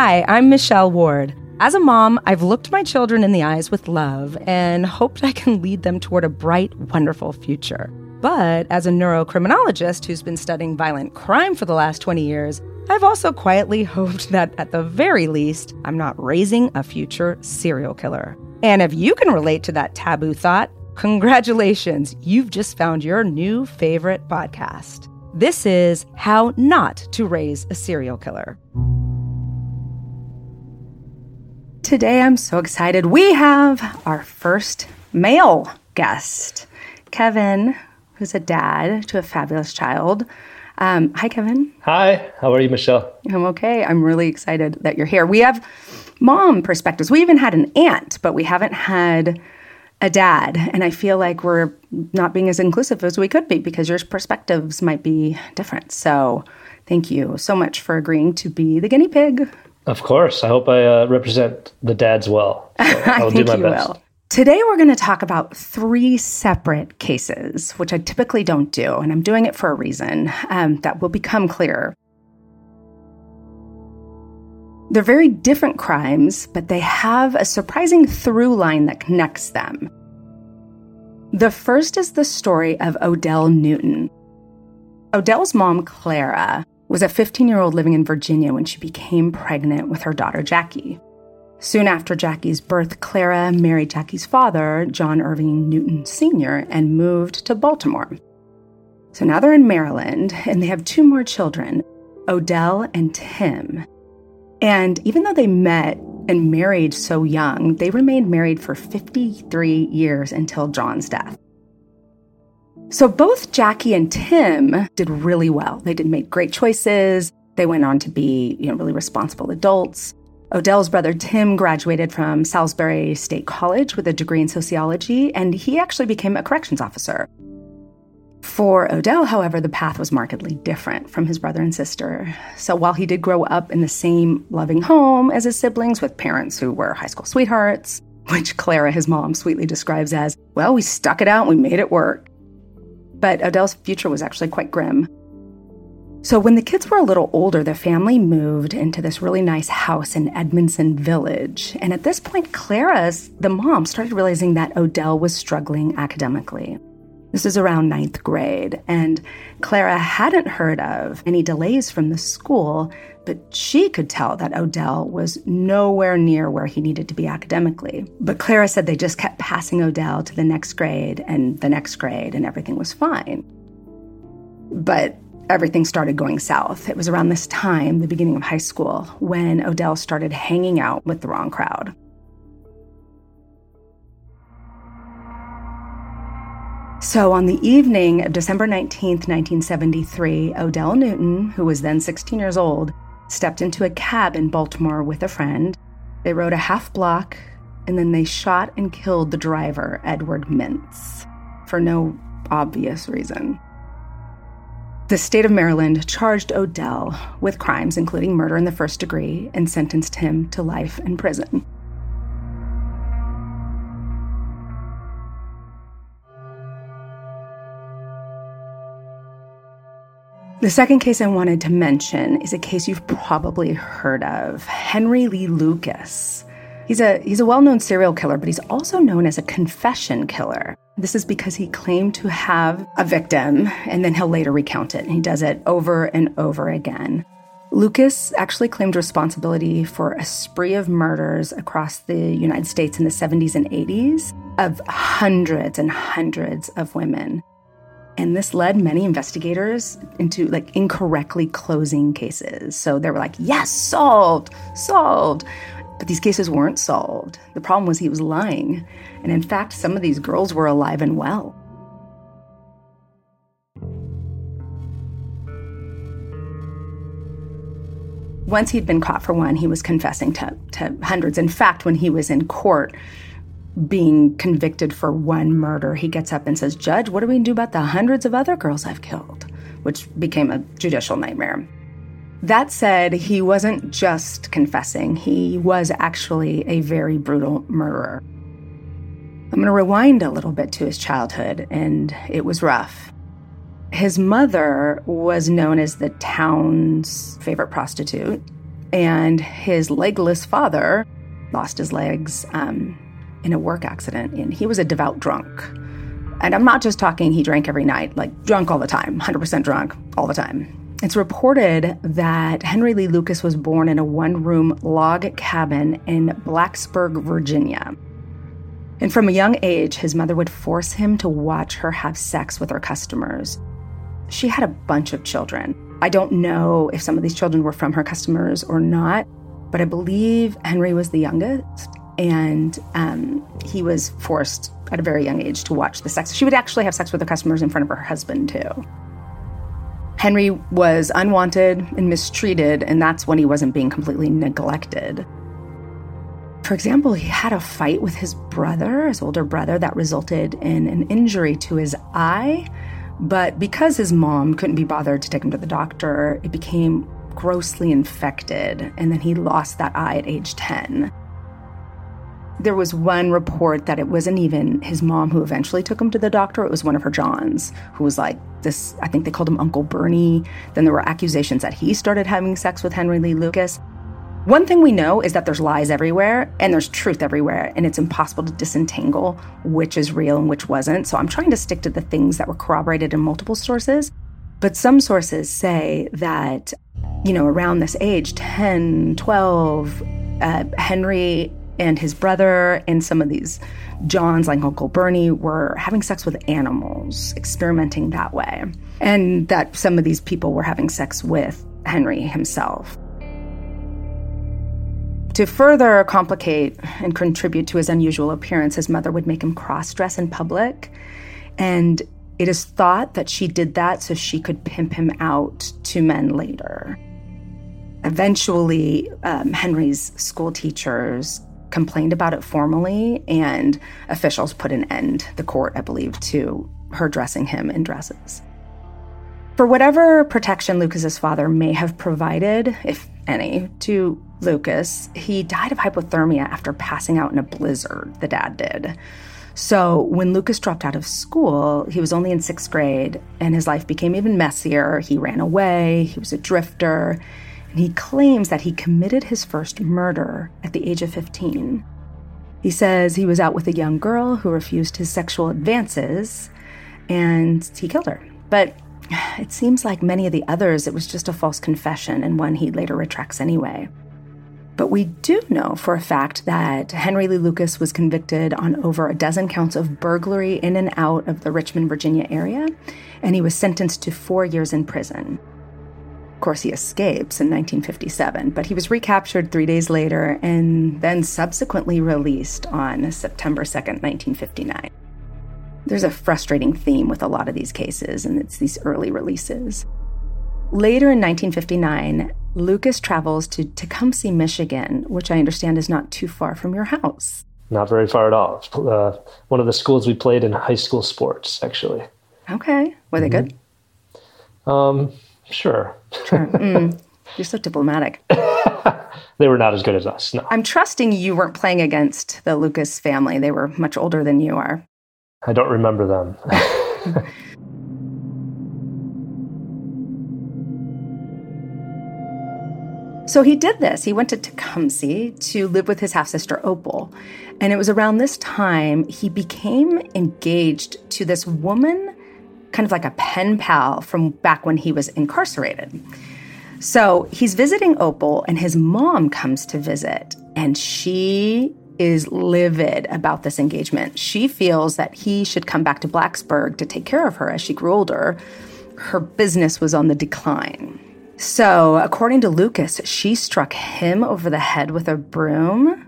Hi, I'm Michelle Ward. As a mom, I've looked my children in the eyes with love and hoped I can lead them toward a bright, wonderful future. But as a neurocriminologist who's been studying violent crime for the last 20 years, I've also quietly hoped that at the very least, I'm not raising a future serial killer. And if you can relate to that taboo thought, congratulations, you've just found your new favorite podcast. This is How Not to Raise a Serial Killer. Today, I'm so excited. We have our first male guest, Kevin, who's a dad to a fabulous child. Um, hi, Kevin. Hi, how are you, Michelle? I'm okay. I'm really excited that you're here. We have mom perspectives. We even had an aunt, but we haven't had a dad. And I feel like we're not being as inclusive as we could be because your perspectives might be different. So thank you so much for agreeing to be the guinea pig. Of course. I hope I uh, represent the dads well. So I'll do my best. Will. Today, we're going to talk about three separate cases, which I typically don't do, and I'm doing it for a reason um, that will become clear. They're very different crimes, but they have a surprising through line that connects them. The first is the story of Odell Newton. Odell's mom, Clara, was a 15 year old living in Virginia when she became pregnant with her daughter, Jackie. Soon after Jackie's birth, Clara married Jackie's father, John Irving Newton Sr., and moved to Baltimore. So now they're in Maryland and they have two more children, Odell and Tim. And even though they met and married so young, they remained married for 53 years until John's death. So both Jackie and Tim did really well. They did make great choices. They went on to be, you know, really responsible adults. Odell's brother Tim graduated from Salisbury State College with a degree in sociology, and he actually became a corrections officer. For Odell, however, the path was markedly different from his brother and sister. So while he did grow up in the same loving home as his siblings with parents who were high school sweethearts, which Clara, his mom, sweetly describes as, well, we stuck it out we made it work. But Odell's future was actually quite grim. So, when the kids were a little older, the family moved into this really nice house in Edmondson Village. And at this point, Clara's, the mom, started realizing that Odell was struggling academically. This is around ninth grade, and Clara hadn't heard of any delays from the school, but she could tell that Odell was nowhere near where he needed to be academically. But Clara said they just kept passing Odell to the next grade and the next grade, and everything was fine. But everything started going south. It was around this time, the beginning of high school, when Odell started hanging out with the wrong crowd. So, on the evening of December 19th, 1973, Odell Newton, who was then 16 years old, stepped into a cab in Baltimore with a friend. They rode a half block and then they shot and killed the driver, Edward Mintz, for no obvious reason. The state of Maryland charged Odell with crimes including murder in the first degree and sentenced him to life in prison. The second case I wanted to mention is a case you've probably heard of Henry Lee Lucas. He's a, he's a well known serial killer, but he's also known as a confession killer. This is because he claimed to have a victim and then he'll later recount it. He does it over and over again. Lucas actually claimed responsibility for a spree of murders across the United States in the 70s and 80s of hundreds and hundreds of women. And this led many investigators into like incorrectly closing cases. So they were like, yes, solved, solved. But these cases weren't solved. The problem was he was lying. And in fact, some of these girls were alive and well. Once he'd been caught for one, he was confessing to, to hundreds. In fact, when he was in court being convicted for one murder, he gets up and says, Judge, what do we do about the hundreds of other girls I've killed? Which became a judicial nightmare. That said, he wasn't just confessing, he was actually a very brutal murderer. I'm going to rewind a little bit to his childhood, and it was rough. His mother was known as the town's favorite prostitute, And his legless father lost his legs um, in a work accident, and he was a devout drunk. And I'm not just talking he drank every night, like drunk all the time, 100% drunk all the time. It's reported that Henry Lee Lucas was born in a one room log cabin in Blacksburg, Virginia. And from a young age, his mother would force him to watch her have sex with her customers. She had a bunch of children. I don't know if some of these children were from her customers or not, but I believe Henry was the youngest, and um, he was forced at a very young age to watch the sex. She would actually have sex with her customers in front of her husband, too. Henry was unwanted and mistreated, and that's when he wasn't being completely neglected. For example, he had a fight with his brother, his older brother, that resulted in an injury to his eye. But because his mom couldn't be bothered to take him to the doctor, it became grossly infected, and then he lost that eye at age 10. There was one report that it wasn't even his mom who eventually took him to the doctor. It was one of her Johns, who was like this, I think they called him Uncle Bernie. Then there were accusations that he started having sex with Henry Lee Lucas. One thing we know is that there's lies everywhere and there's truth everywhere, and it's impossible to disentangle which is real and which wasn't. So I'm trying to stick to the things that were corroborated in multiple sources. But some sources say that, you know, around this age 10, 12, uh, Henry and his brother and some of these Johns, like Uncle Bernie, were having sex with animals, experimenting that way. And that some of these people were having sex with Henry himself. To further complicate and contribute to his unusual appearance, his mother would make him cross dress in public. And it is thought that she did that so she could pimp him out to men later. Eventually, um, Henry's school teachers complained about it formally, and officials put an end, the court, I believe, to her dressing him in dresses. For whatever protection Lucas's father may have provided, if any, to Lucas, he died of hypothermia after passing out in a blizzard, the dad did. So when Lucas dropped out of school, he was only in sixth grade, and his life became even messier. He ran away, he was a drifter, and he claims that he committed his first murder at the age of 15. He says he was out with a young girl who refused his sexual advances, and he killed her. But it seems like many of the others, it was just a false confession and one he later retracts anyway. But we do know for a fact that Henry Lee Lucas was convicted on over a dozen counts of burglary in and out of the Richmond, Virginia area, and he was sentenced to four years in prison. Of course, he escapes in 1957, but he was recaptured three days later and then subsequently released on September 2nd, 1959. There's a frustrating theme with a lot of these cases, and it's these early releases. Later in 1959, Lucas travels to Tecumseh, Michigan, which I understand is not too far from your house. Not very far at all. Uh, one of the schools we played in high school sports, actually. Okay. Were they mm-hmm. good? Um, Sure. sure. Mm. You're so diplomatic. they were not as good as us. No. I'm trusting you weren't playing against the Lucas family. They were much older than you are. I don't remember them. so he did this. He went to Tecumseh to live with his half sister Opal. And it was around this time he became engaged to this woman kind of like a pen pal from back when he was incarcerated. So he's visiting Opal, and his mom comes to visit, and she is livid about this engagement. She feels that he should come back to Blacksburg to take care of her as she grew older. Her business was on the decline. So, according to Lucas, she struck him over the head with a broom.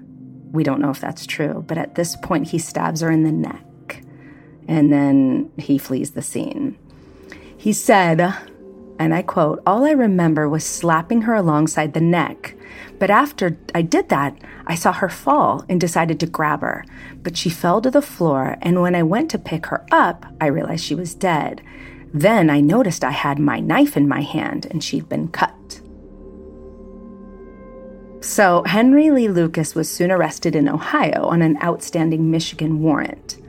We don't know if that's true, but at this point, he stabs her in the neck and then he flees the scene. He said, and I quote, All I remember was slapping her alongside the neck. But after I did that, I saw her fall and decided to grab her. But she fell to the floor, and when I went to pick her up, I realized she was dead. Then I noticed I had my knife in my hand and she'd been cut. So, Henry Lee Lucas was soon arrested in Ohio on an outstanding Michigan warrant.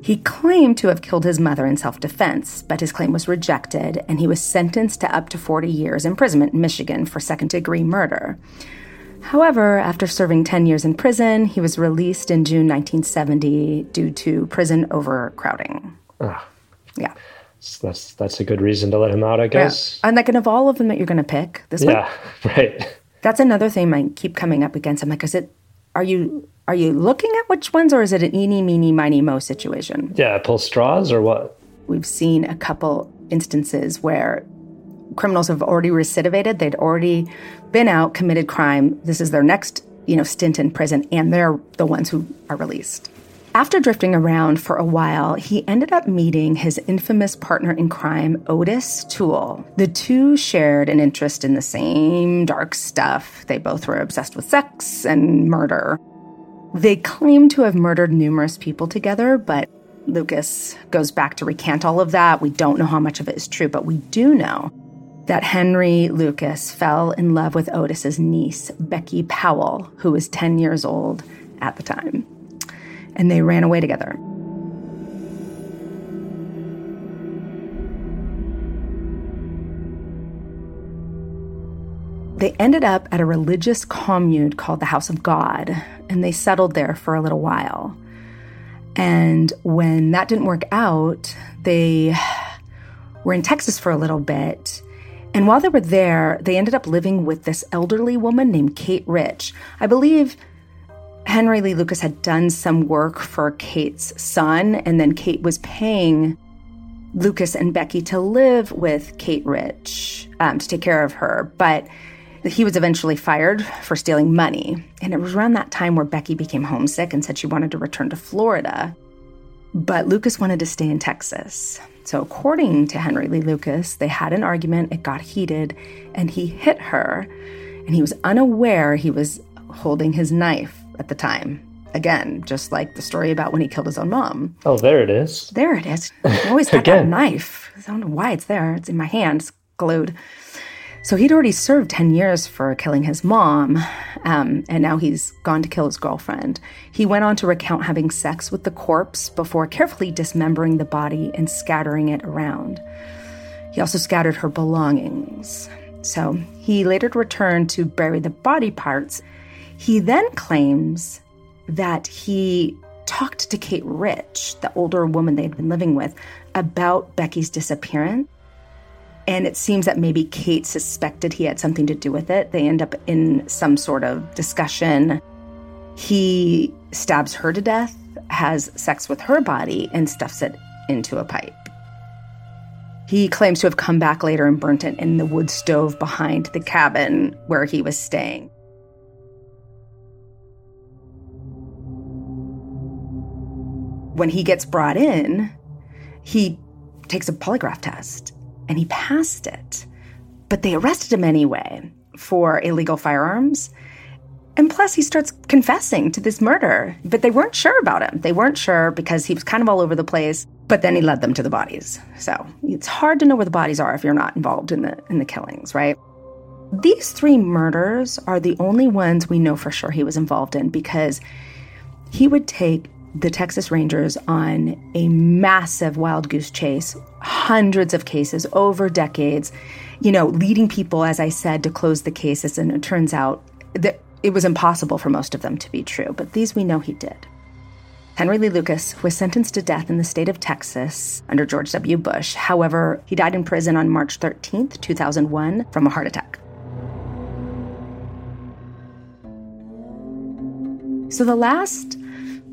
He claimed to have killed his mother in self defense, but his claim was rejected, and he was sentenced to up to 40 years imprisonment in Michigan for second degree murder. However, after serving 10 years in prison, he was released in June 1970 due to prison overcrowding. Ah, Yeah. that's that's a good reason to let him out, I guess. And like, and of all of them that you're going to pick, this one, Yeah, right. that's another thing I keep coming up against. I'm like, is it, are you, are you looking at which ones or is it an eeny, meeny, miny, mo situation? Yeah, pull straws or what? We've seen a couple instances where criminals have already recidivated. They'd already been out, committed crime. This is their next, you know, stint in prison, and they're the ones who are released. After drifting around for a while, he ended up meeting his infamous partner in crime, Otis Toole. The two shared an interest in the same dark stuff. They both were obsessed with sex and murder. They claim to have murdered numerous people together, but Lucas goes back to recant all of that. We don't know how much of it is true, but we do know that Henry Lucas fell in love with Otis's niece, Becky Powell, who was 10 years old at the time. And they ran away together. They ended up at a religious commune called the House of God, and they settled there for a little while. And when that didn't work out, they were in Texas for a little bit. And while they were there, they ended up living with this elderly woman named Kate Rich. I believe Henry Lee Lucas had done some work for Kate's son, and then Kate was paying Lucas and Becky to live with Kate Rich um, to take care of her. But he was eventually fired for stealing money. And it was around that time where Becky became homesick and said she wanted to return to Florida. But Lucas wanted to stay in Texas. So, according to Henry Lee Lucas, they had an argument, it got heated, and he hit her. And he was unaware he was holding his knife at the time. Again, just like the story about when he killed his own mom. Oh, there it is. There it is. I always got that knife. I don't know why it's there. It's in my hand, it's glued. So he'd already served 10 years for killing his mom, um, and now he's gone to kill his girlfriend. He went on to recount having sex with the corpse before carefully dismembering the body and scattering it around. He also scattered her belongings. So he later returned to bury the body parts. He then claims that he talked to Kate Rich, the older woman they had been living with, about Becky's disappearance. And it seems that maybe Kate suspected he had something to do with it. They end up in some sort of discussion. He stabs her to death, has sex with her body, and stuffs it into a pipe. He claims to have come back later and burnt it in the wood stove behind the cabin where he was staying. When he gets brought in, he takes a polygraph test and he passed it. But they arrested him anyway for illegal firearms. And plus, he starts confessing to this murder, but they weren't sure about him. They weren't sure because he was kind of all over the place. But then he led them to the bodies. So it's hard to know where the bodies are if you're not involved in the in the killings, right? These three murders are the only ones we know for sure he was involved in because he would take the Texas Rangers on a massive wild goose chase, hundreds of cases over decades, you know, leading people, as I said, to close the cases. And it turns out that it was impossible for most of them to be true, but these we know he did. Henry Lee Lucas was sentenced to death in the state of Texas under George W. Bush. However, he died in prison on March 13th, 2001, from a heart attack. So, the last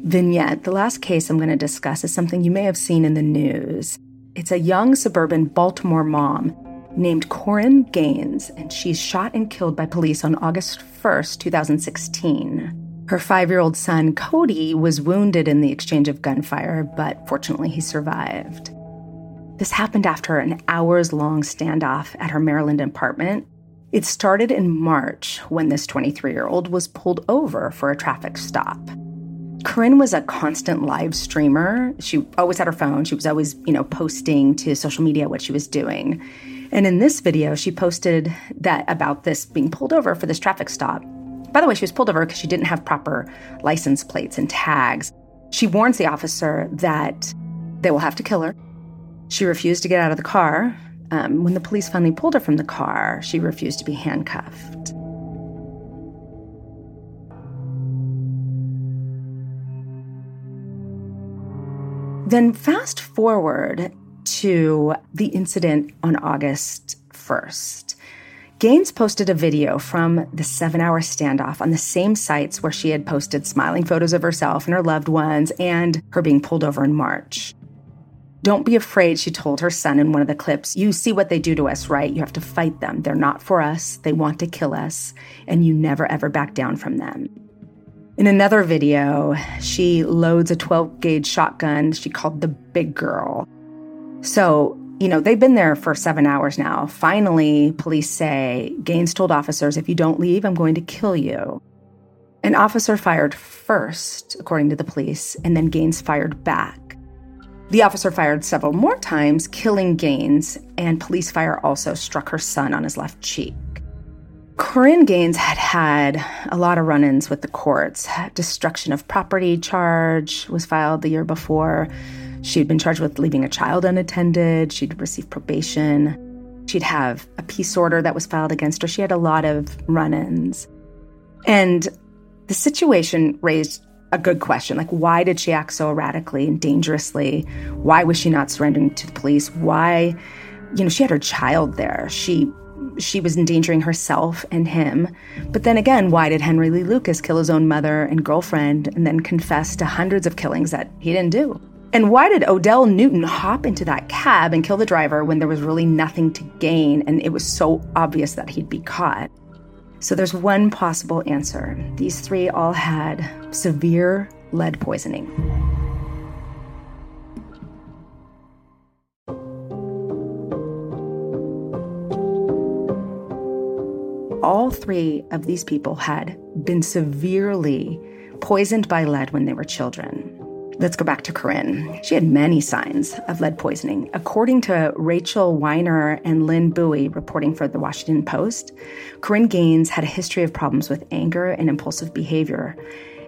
vignette, the last case I'm going to discuss is something you may have seen in the news. It's a young suburban Baltimore mom named Korryn Gaines, and she's shot and killed by police on August 1st, 2016. Her five year old son, Cody, was wounded in the exchange of gunfire, but fortunately he survived. This happened after an hours long standoff at her Maryland apartment. It started in March when this 23 year old was pulled over for a traffic stop. Korryn was a constant live streamer. She always had her phone. She was always, you know, posting to social media what she was doing. And in this video, she posted that about this being pulled over for this traffic stop. By the way, she was pulled over because she didn't have proper license plates and tags. She warns the officer that they will have to kill her. She refused to get out of the car. Um, when the police finally pulled her from the car, she refused to be handcuffed. Then fast forward to the incident on August 1st. Gaines posted a video from the seven hour standoff on the same sites where she had posted smiling photos of herself and her loved ones and her being pulled over in March. Don't be afraid, she told her son in one of the clips. You see what they do to us, right? You have to fight them. They're not for us. They want to kill us, and you never ever back down from them. In another video, she loads a 12 gauge shotgun she called the Big Girl. So you know, they've been there for seven hours now. Finally, police say Gaines told officers, if you don't leave, I'm going to kill you. An officer fired first, according to the police, and then Gaines fired back. The officer fired several more times, killing Gaines, and police fire also struck her son on his left cheek. Korryn Gaines had had a lot of run ins with the courts. Destruction of property charge was filed the year before. She'd been charged with leaving a child unattended. She'd received probation. She'd have a peace order that was filed against her. She had a lot of run ins. And the situation raised a good question like, why did she act so erratically and dangerously? Why was she not surrendering to the police? Why, you know, she had her child there. She she was endangering herself and him. But then again, why did Henry Lee Lucas kill his own mother and girlfriend and then confess to hundreds of killings that he didn't do? And why did Odell Newton hop into that cab and kill the driver when there was really nothing to gain and it was so obvious that he'd be caught? So there's one possible answer. These three all had severe lead poisoning. All three of these people had been severely poisoned by lead when they were children. Let's go back to Korryn. She had many signs of lead poisoning. According to Rachel Weiner and Lynh Bui, reporting for the Washington Post, Korryn Gaines had a history of problems with anger and impulsive behavior.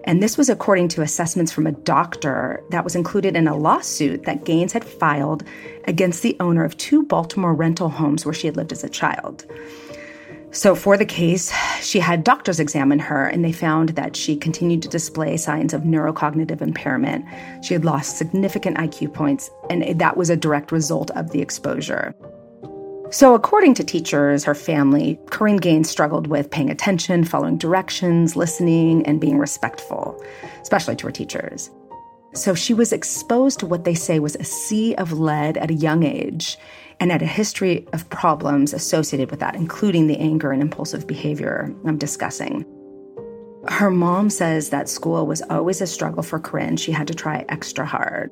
And this was according to assessments from a doctor that was included in a lawsuit that Gaines had filed against the owner of two Baltimore rental homes where she had lived as a child. So, for the case, she had doctors examine her, and they found that she continued to display signs of neurocognitive impairment. She had lost significant IQ points, and that was a direct result of the exposure. So, according to teachers, her family, Korryn Gaines struggled with paying attention, following directions, listening, and being respectful, especially to her teachers. So, she was exposed to what they say was a sea of lead at a young age and had a history of problems associated with that, including the anger and impulsive behavior I'm discussing. Her mom says that school was always a struggle for Korryn. She had to try extra hard.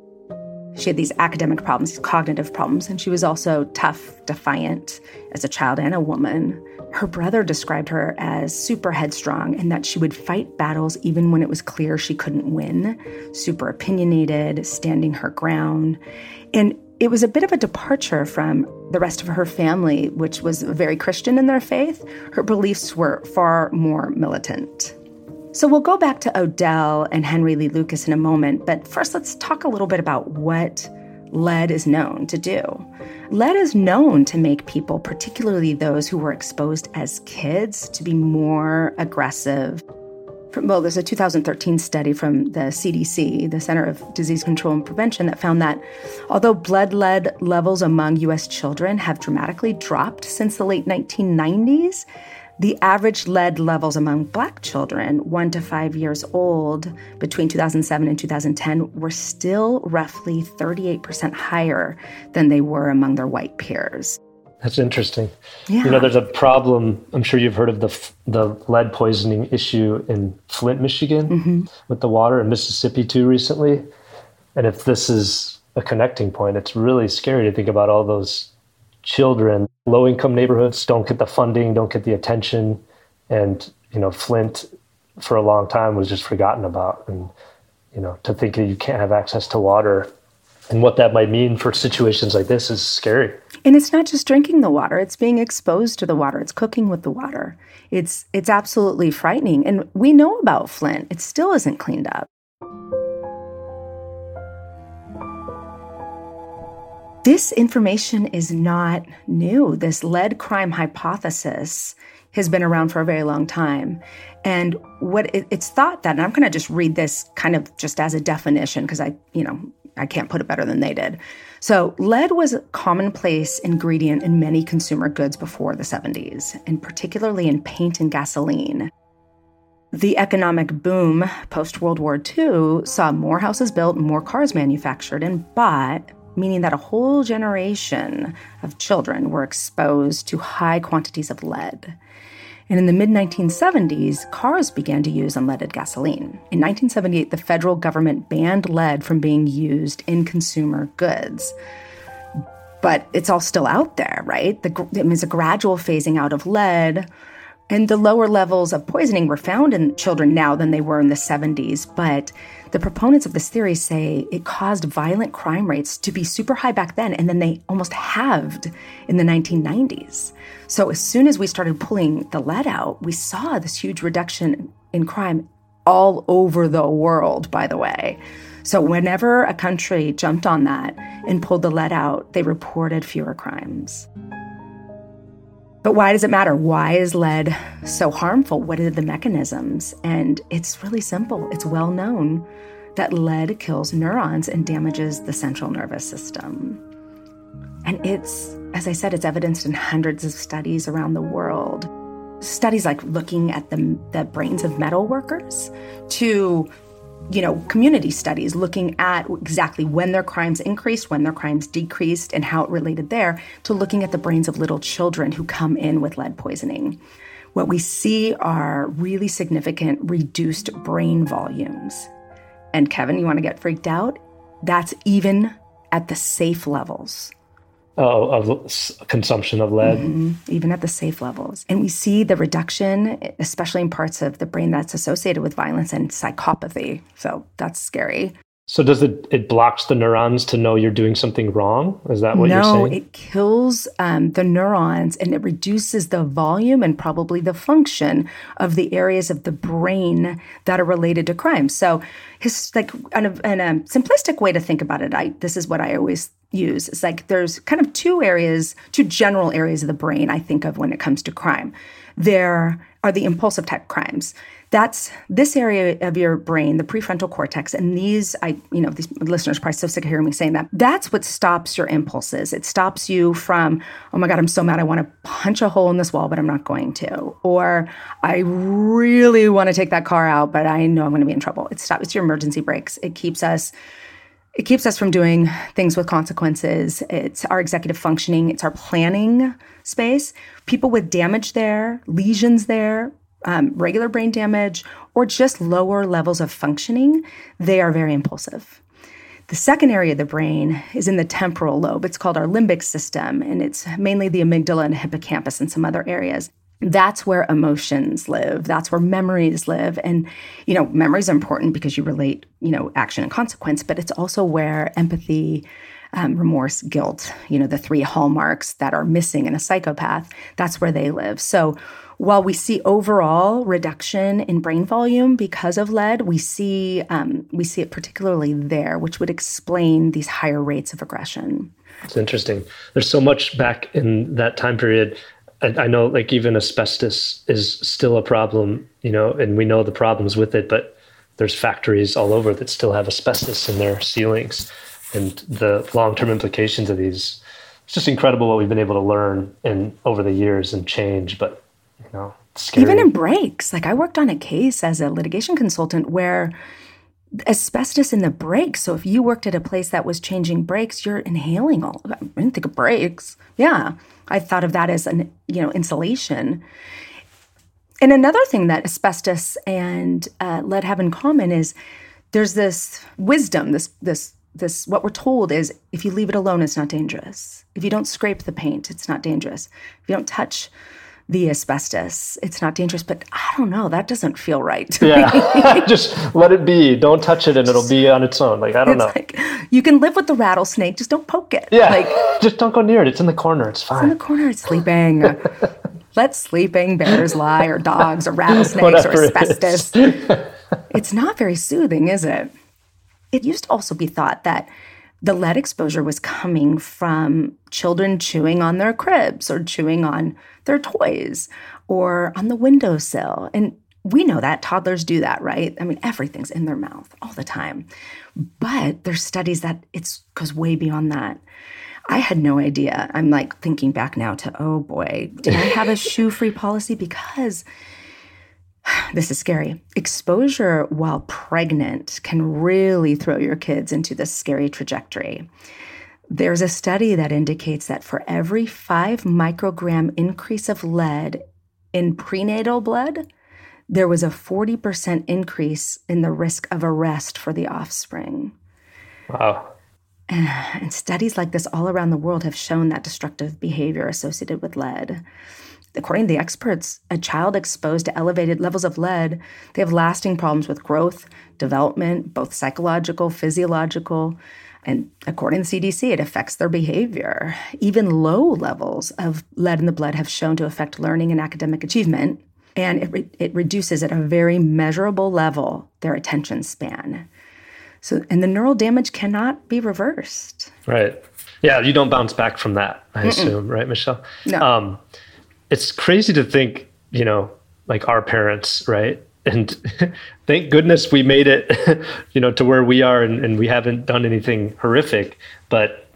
She had these academic problems, these cognitive problems, and she was also tough, defiant as a child and a woman. Her brother described her as super headstrong and that she would fight battles even when it was clear she couldn't win, super opinionated, standing her ground. And it was a bit of a departure from the rest of her family, which was very Christian in their faith. Her beliefs were far more militant. So we'll go back to Odell and Henry Lee Lucas in a moment, but first let's talk a little bit about what lead is known to do. Lead is known to make people, particularly those who were exposed as kids, to be more aggressive, well, there's a 2013 study from the CDC, the Center of Disease Control and Prevention, that found that although blood lead levels among US children have dramatically dropped since the late 1990s, the average lead levels among black children, one to five years old, between 2007 and 2010, were still roughly 38% higher than they were among their white peers. That's interesting. Yeah. You know, there's a problem. I'm sure you've heard of the the lead poisoning issue in Flint, Michigan, mm-hmm. with the water, in Mississippi too recently. And if this is a connecting point, it's really scary to think about all those children. Low income neighborhoods don't get the funding, don't get the attention, and you know, Flint for a long time was just forgotten about. And you know, to think that you can't have access to water and what that might mean for situations like this is scary. And it's not just drinking the water, it's being exposed to the water, it's cooking with the water. It's it's absolutely frightening and we know about Flint. It still isn't cleaned up. This information is not new. This lead crime hypothesis has been around for a very long time. And what it, it's thought that, and I'm going to just read this kind of just as a definition because I, you know, I can't put it better than they did. So, lead was a commonplace ingredient in many consumer goods before the 70s, and particularly in paint and gasoline. The economic boom post World War II saw more houses built, more cars manufactured and bought, meaning that a whole generation of children were exposed to high quantities of lead. And in the mid 1970s, cars began to use unleaded gasoline. In 1978, the federal government banned lead from being used in consumer goods. But it's all still out there, right? The, it means a gradual phasing out of lead. And the lower levels of poisoning were found in children now than they were in the 70s. But the proponents of this theory say it caused violent crime rates to be super high back then, and then they almost halved in the 1990s. So as soon as we started pulling the lead out, we saw this huge reduction in crime all over the world, by the way. So whenever a country jumped on that and pulled the lead out, they reported fewer crimes. But why does it matter? Why is lead so harmful? What are the mechanisms? And it's really simple. It's well known that lead kills neurons and damages the central nervous system. And it's, as I said, it's evidenced in hundreds of studies around the world. Studies like looking at the, the brains of metal workers to you know, community studies looking at exactly when their crimes increased, when their crimes decreased, and how it related there, to looking at the brains of little children who come in with lead poisoning. What we see are really significant reduced brain volumes. And Kevin, you want to get freaked out? That's even at the safe levels oh, of consumption of lead. Mm-hmm. Even at the safe levels. And we see the reduction, especially in parts of the brain that's associated with violence and psychopathy. So that's scary. So does it it blocks the neurons to know you're doing something wrong? Is that what no, you're saying? No, it kills um, the neurons and it reduces the volume and probably the function of the areas of the brain that are related to crime. So, his like in a, in a simplistic way to think about it, I this is what I always use. It's like there's kind of two areas, two general areas of the brain I think of when it comes to crime. There are the impulsive type crimes. That's this area of your brain, the prefrontal cortex, and these, I, you know, these listeners are probably so sick of hearing me saying that. That's what stops your impulses. It stops you from, oh my God, I'm so mad, I want to punch a hole in this wall, but I'm not going to. Or I really want to take that car out, but I know I'm going to be in trouble. It stops. It's your emergency brakes. It keeps us it keeps us from doing things with consequences. It's our executive functioning, it's our planning space. People with damage there, lesions there, um, regular brain damage, or just lower levels of functioning, they are very impulsive. The second area of the brain is in the temporal lobe. It's called our limbic system, and it's mainly the amygdala and hippocampus and some other areas that's where emotions live. That's where memories live. And you know memories are important because you relate you know action and consequence but it's also where empathy um, remorse guilt you know the three hallmarks that are missing in a psychopath that's where they live. So while we see overall reduction in brain volume because of lead we see um, we see it particularly there which would explain these higher rates of aggression. It's interesting. There's so much back in that time period I, I know like even asbestos is still a problem, you know, and we know the problems with it, but there's factories all over that still have asbestos in their ceilings. And the long-term implications of these it's just incredible what we've been able to learn in over the years and change but you know even in breaks like i worked on a case as a litigation consultant where asbestos in the brakes so if you worked at a place that was changing brakes you're inhaling all i didn't think of brakes yeah I thought of that as an you know insulation. And another thing that asbestos and uh, lead have in common is there's this wisdom, this this this what we're told is if you leave it alone, it's not dangerous. If you don't scrape the paint, it's not dangerous. If you don't touch the asbestos. It's not dangerous, but I don't know. That doesn't feel right. yeah, just let it be. Don't touch it, and it'll be on its own. Like I don't it's know. Like, you can live with the rattlesnake. Just don't poke it. Yeah, like just don't go near it. It's in the corner. It's fine. It's in the corner. It's sleeping. Let sleeping bears lie, or dogs, or rattlesnakes, or asbestos. it's not very soothing, is it? It used to also be thought that the lead exposure was coming from children chewing on their cribs or chewing on their toys or on the windowsill. And we know that toddlers do that, right? I mean, everything's in their mouth all the time. But there's studies that it goes way beyond that. I had no idea. I'm like thinking back now to, oh boy, did I have a shoe free policy? Because this is scary. Exposure while pregnant can really throw your kids into this scary trajectory. There's a study that indicates that for every five microgram increase of lead in prenatal blood, there was a 40% increase in the risk of arrest for the offspring. Wow. And studies like this all around the world have shown that destructive behavior associated with lead. According to the experts, a child exposed to elevated levels of lead, they have lasting problems with growth, development, both psychological, physiological, and according to CDC, it affects their behavior. Even low levels of lead in the blood have shown to affect learning and academic achievement, and it, re- it reduces at a very measurable level their attention span. So, and the neural damage cannot be reversed. Right. Yeah, you don't bounce back from that, I Mm-mm. assume, right, Michelle? No. Um, it's crazy to think, you know, like our parents, right? And thank goodness we made it, you know, to where we are and, and we haven't done anything horrific. But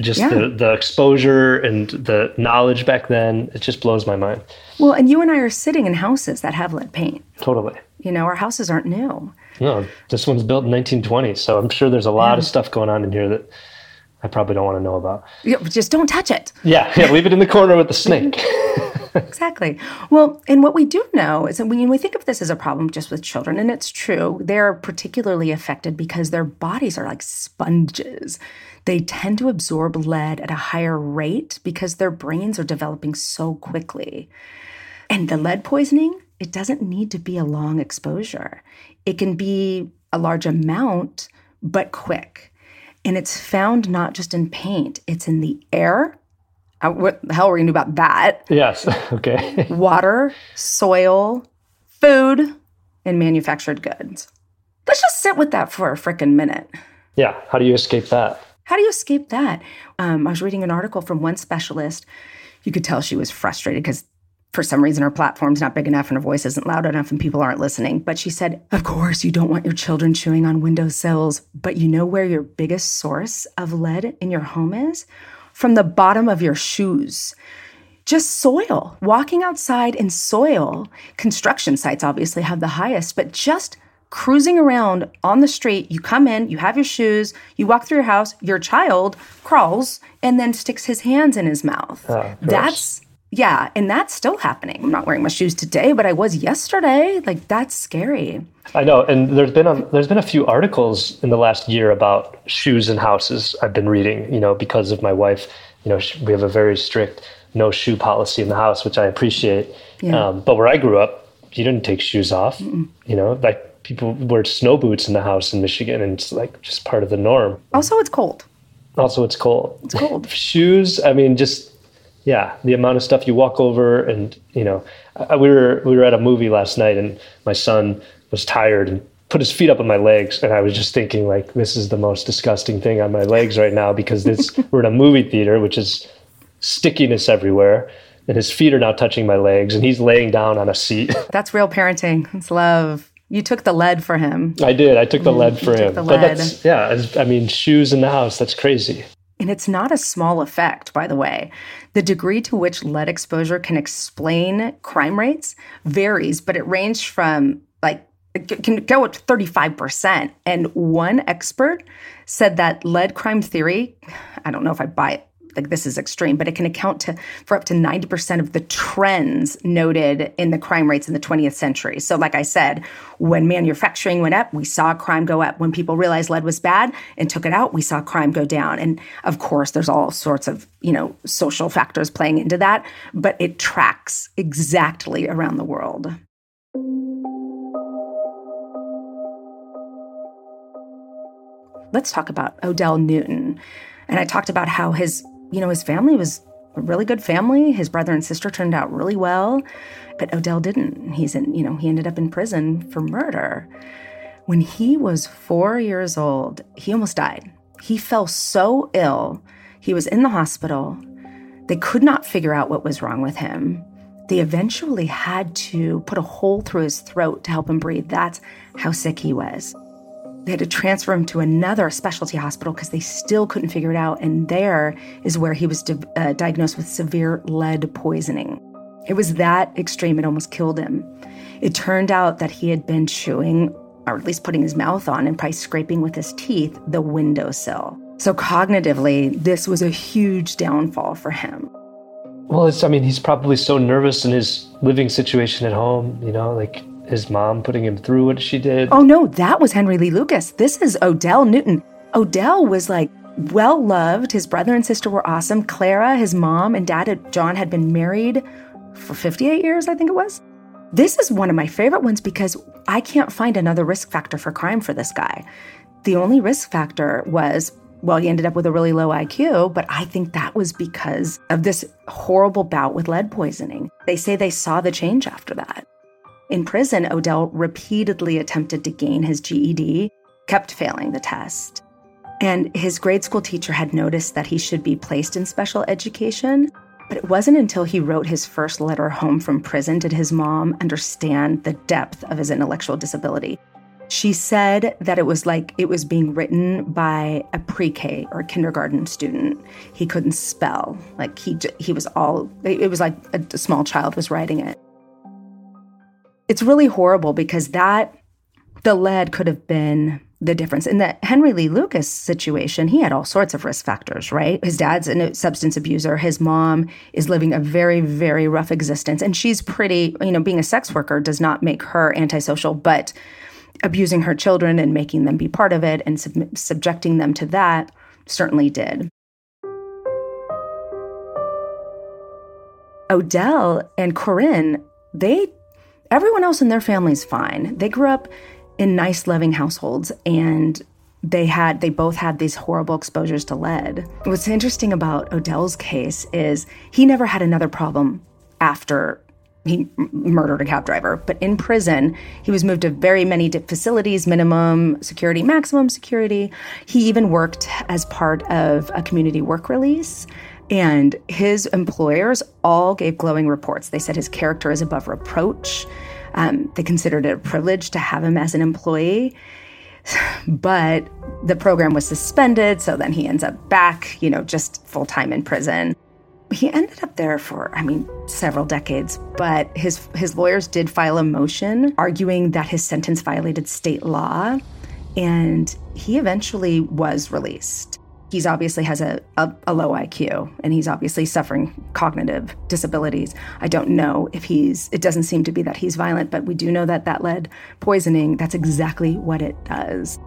just yeah. the, the exposure and the knowledge back then, it just blows my mind. Well, and you and I are sitting in houses that have lead paint. Totally. You know, our houses aren't new. No, this one's built in 1920, so I'm sure there's a lot yeah. of stuff going on in here that I probably don't want to know about. Yeah, just don't touch it. Yeah, yeah, leave it in the corner with the snake. exactly. Well, and what we do know is that when we think of this as a problem just with children, and it's true, they're particularly affected because their bodies are like sponges. They tend to absorb lead at a higher rate because their brains are developing so quickly. And the lead poisoning, it doesn't need to be a long exposure. It can be a large amount, but quick. And it's found not just in paint, it's in the air. Uh, what the hell were you new about that? Yes. Okay. Water, soil, food, and manufactured goods. Let's just sit with that for a freaking minute. Yeah. How do you escape that? How do you escape that? Um, I was reading an article from one specialist. You could tell she was frustrated because for some reason her platform's not big enough and her voice isn't loud enough and people aren't listening. But she said, Of course, you don't want your children chewing on windowsills, but you know where your biggest source of lead in your home is? From the bottom of your shoes. Just soil, walking outside in soil. Construction sites obviously have the highest, but just cruising around on the street, you come in, you have your shoes, you walk through your house, your child crawls and then sticks his hands in his mouth. Oh, That's yeah, and that's still happening. I'm not wearing my shoes today, but I was yesterday. Like that's scary. I know, and there's been a there's been a few articles in the last year about shoes and houses. I've been reading, you know, because of my wife. You know, we have a very strict no shoe policy in the house, which I appreciate. Yeah. Um, but where I grew up, you didn't take shoes off. Mm-mm. You know, like people wear snow boots in the house in Michigan, and it's like just part of the norm. Also, it's cold. Also, it's cold. It's cold. shoes. I mean, just yeah, the amount of stuff you walk over, and you know, I, we were we were at a movie last night, and my son was tired and put his feet up on my legs, and I was just thinking like, this is the most disgusting thing on my legs right now because this we're in a movie theater, which is stickiness everywhere, and his feet are now touching my legs, and he's laying down on a seat. That's real parenting. It's love. You took the lead for him. I did. I took the lead for him. But that's yeah. I mean, shoes in the house. That's crazy. And it's not a small effect, by the way. The degree to which lead exposure can explain crime rates varies, but it ranged from like it can go up to 35%. And one expert said that lead crime theory, I don't know if I buy it like this is extreme, but it can account to for up to 90% of the trends noted in the crime rates in the 20th century. So like I said, when manufacturing went up, we saw crime go up. When people realized lead was bad and took it out, we saw crime go down. And of course, there's all sorts of, you know, social factors playing into that, but it tracks exactly around the world. Let's talk about Odell Newton. And I talked about how his you know, his family was a really good family. His brother and sister turned out really well, but Odell didn't. He's in, you know, he ended up in prison for murder. When he was four years old, he almost died. He fell so ill. He was in the hospital. They could not figure out what was wrong with him. They eventually had to put a hole through his throat to help him breathe. That's how sick he was. They had to transfer him to another specialty hospital because they still couldn't figure it out. And there is where he was di- uh, diagnosed with severe lead poisoning. It was that extreme, it almost killed him. It turned out that he had been chewing, or at least putting his mouth on and probably scraping with his teeth, the windowsill. So, cognitively, this was a huge downfall for him. Well, it's, I mean, he's probably so nervous in his living situation at home, you know, like his mom putting him through what she did. Oh, no, that was Henry Lee Lucas. This is Odell Newton. Odell was like well loved. His brother and sister were awesome. Clara, his mom, and dad, John, had been married for 58 years, I think it was. This is one of my favorite ones because I can't find another risk factor for crime for this guy. The only risk factor was, well, he ended up with a really low IQ, but I think that was because of this horrible bout with lead poisoning. They say they saw the change after that. In prison, Odell repeatedly attempted to gain his GED, kept failing the test. And his grade school teacher had noticed that he should be placed in special education, but it wasn't until he wrote his first letter home from prison did his mom understand the depth of his intellectual disability. She said that it was like it was being written by a pre-K or kindergarten student. He couldn't spell. Like he he was all it was like a small child was writing it. It's really horrible because that the lead could have been the difference. In the Henry Lee Lucas situation, he had all sorts of risk factors, right? His dad's a substance abuser. His mom is living a very, very rough existence. And she's pretty, you know, being a sex worker does not make her antisocial, but abusing her children and making them be part of it and sub- subjecting them to that certainly did. Odell and Korryn, they, everyone else in their family's fine. They grew up in nice, loving households, and they had they both had these horrible exposures to lead. What's interesting about Odell's case is he never had another problem after he murdered a cab driver. But in prison, he was moved to very many facilities, minimum security, maximum security. He even worked as part of a community work release. And his employers all gave glowing reports. They said his character is above reproach. Um, they considered it a privilege to have him as an employee. But the program was suspended, so then he ends up back, you know, just full time in prison. He ended up there for, I mean, several decades, but his his lawyers did file a motion arguing that his sentence violated state law, and he eventually was released he's obviously has a, a, a, low IQ and he's obviously suffering cognitive disabilities. I don't know if he's, it doesn't seem to be that he's violent, but we do know that that lead poisoning, that's exactly what it does.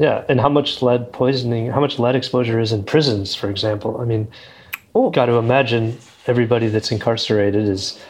Yeah. And how much lead poisoning, how much lead exposure is in prisons, for example? I mean, oh. got to imagine everybody that's incarcerated is,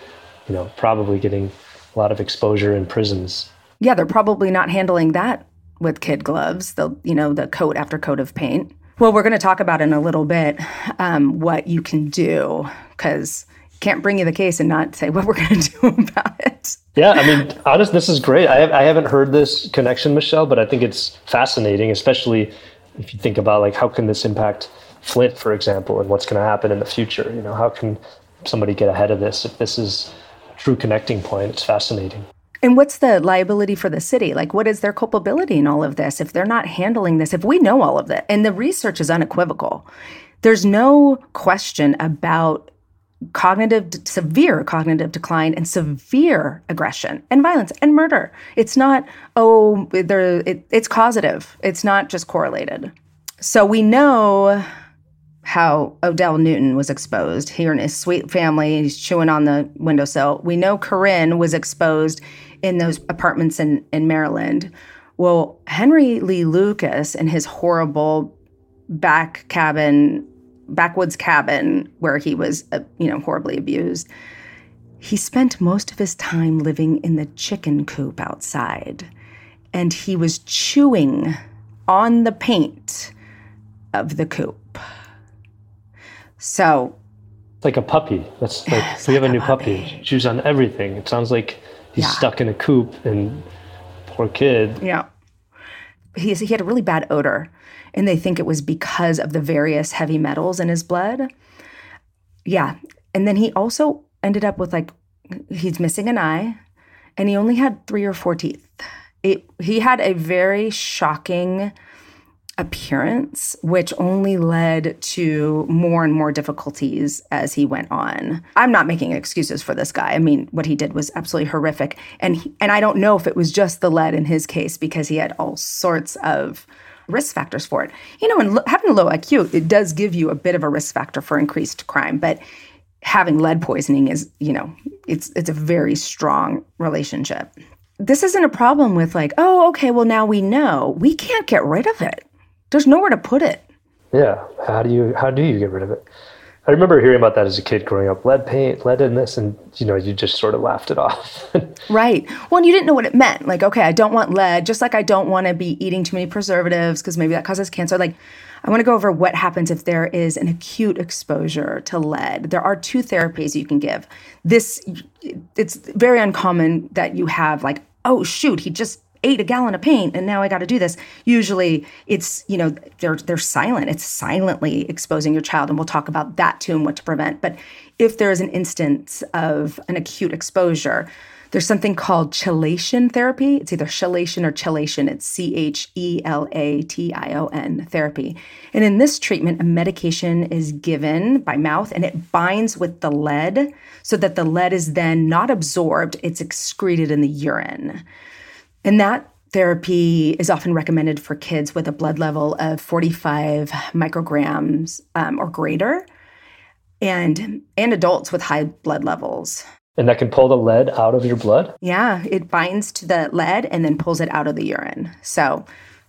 you know, probably getting a lot of exposure in prisons. Yeah, they're probably not handling that with kid gloves, the you know the coat after coat of paint. Well, we're going to talk about in a little bit um, what you can do because can't bring you the case and not say what we're going to do about it. Yeah, I mean, honest, this is great. I, have, I haven't heard this connection, Michelle, but I think it's fascinating, especially if you think about like how can this impact Flint, for example, and what's going to happen in the future. You know, how can somebody get ahead of this if this is a true connecting point? It's fascinating. And what's the liability for the city? Like, what is their culpability in all of this? If they're not handling this, if we know all of that, and the research is unequivocal, there's no question about cognitive, severe cognitive decline and severe aggression and violence and murder. It's not, oh, it, it's causative, it's not just correlated. So we know how Odell Newton was exposed. Here in his sweet family, he's chewing on the windowsill. We know Korryn was exposed in those apartments in, in Maryland. Well, Henry Lee Lucas and his horrible back cabin, backwoods cabin where he was, uh, you know, horribly abused, he spent most of his time living in the chicken coop outside. And he was chewing on the paint of the coop. So, it's like a puppy. That's like we have a new puppy. puppy. Chews on everything. It sounds like he's yeah. stuck in a coop and poor kid. Yeah. he, he had a really bad odor, and they think it was because of the various heavy metals in his blood. Yeah. And then he also ended up with like, he's missing an eye, and he only had three or four teeth. It, he had a very shocking appearance, which only led to more and more difficulties as he went on. I'm not making excuses for this guy. I mean, what he did was absolutely horrific, and he, and I don't know if it was just the lead in his case because he had all sorts of risk factors for it. You know, and having a low IQ, it does give you a bit of a risk factor for increased crime, but having lead poisoning is, you know, it's it's a very strong relationship. This isn't a problem with like, oh, okay, well now we know. We can't get rid of it there's nowhere to put it. Yeah. How do you how do you get rid of it? I remember hearing about that as a kid growing up. Lead paint, lead in this, and you know, you just sort of laughed it off. right. Well, and you didn't know what it meant. Like, okay, I don't want lead, just like I don't want to be eating too many preservatives because maybe that causes cancer. Like, I want to go over what happens if there is an acute exposure to lead. There are two therapies you can give. This, it's very uncommon that you have like, oh shoot, he just a gallon of paint and now I got to do this. Usually it's, you know, they're they're silent. It's silently exposing your child and we'll talk about that too and what to prevent. But if there is an instance of an acute exposure, there's something called chelation therapy. It's either chelation or chelation. It's C H E L A T I O N therapy. And in this treatment, a medication is given by mouth and it binds with the lead so that the lead is then not absorbed, it's excreted in the urine. And that therapy is often recommended for kids with a blood level of 45 micrograms um, or greater and and adults with high blood levels. And that can pull the lead out of your blood? Yeah it binds to the lead and then pulls it out of the urine. So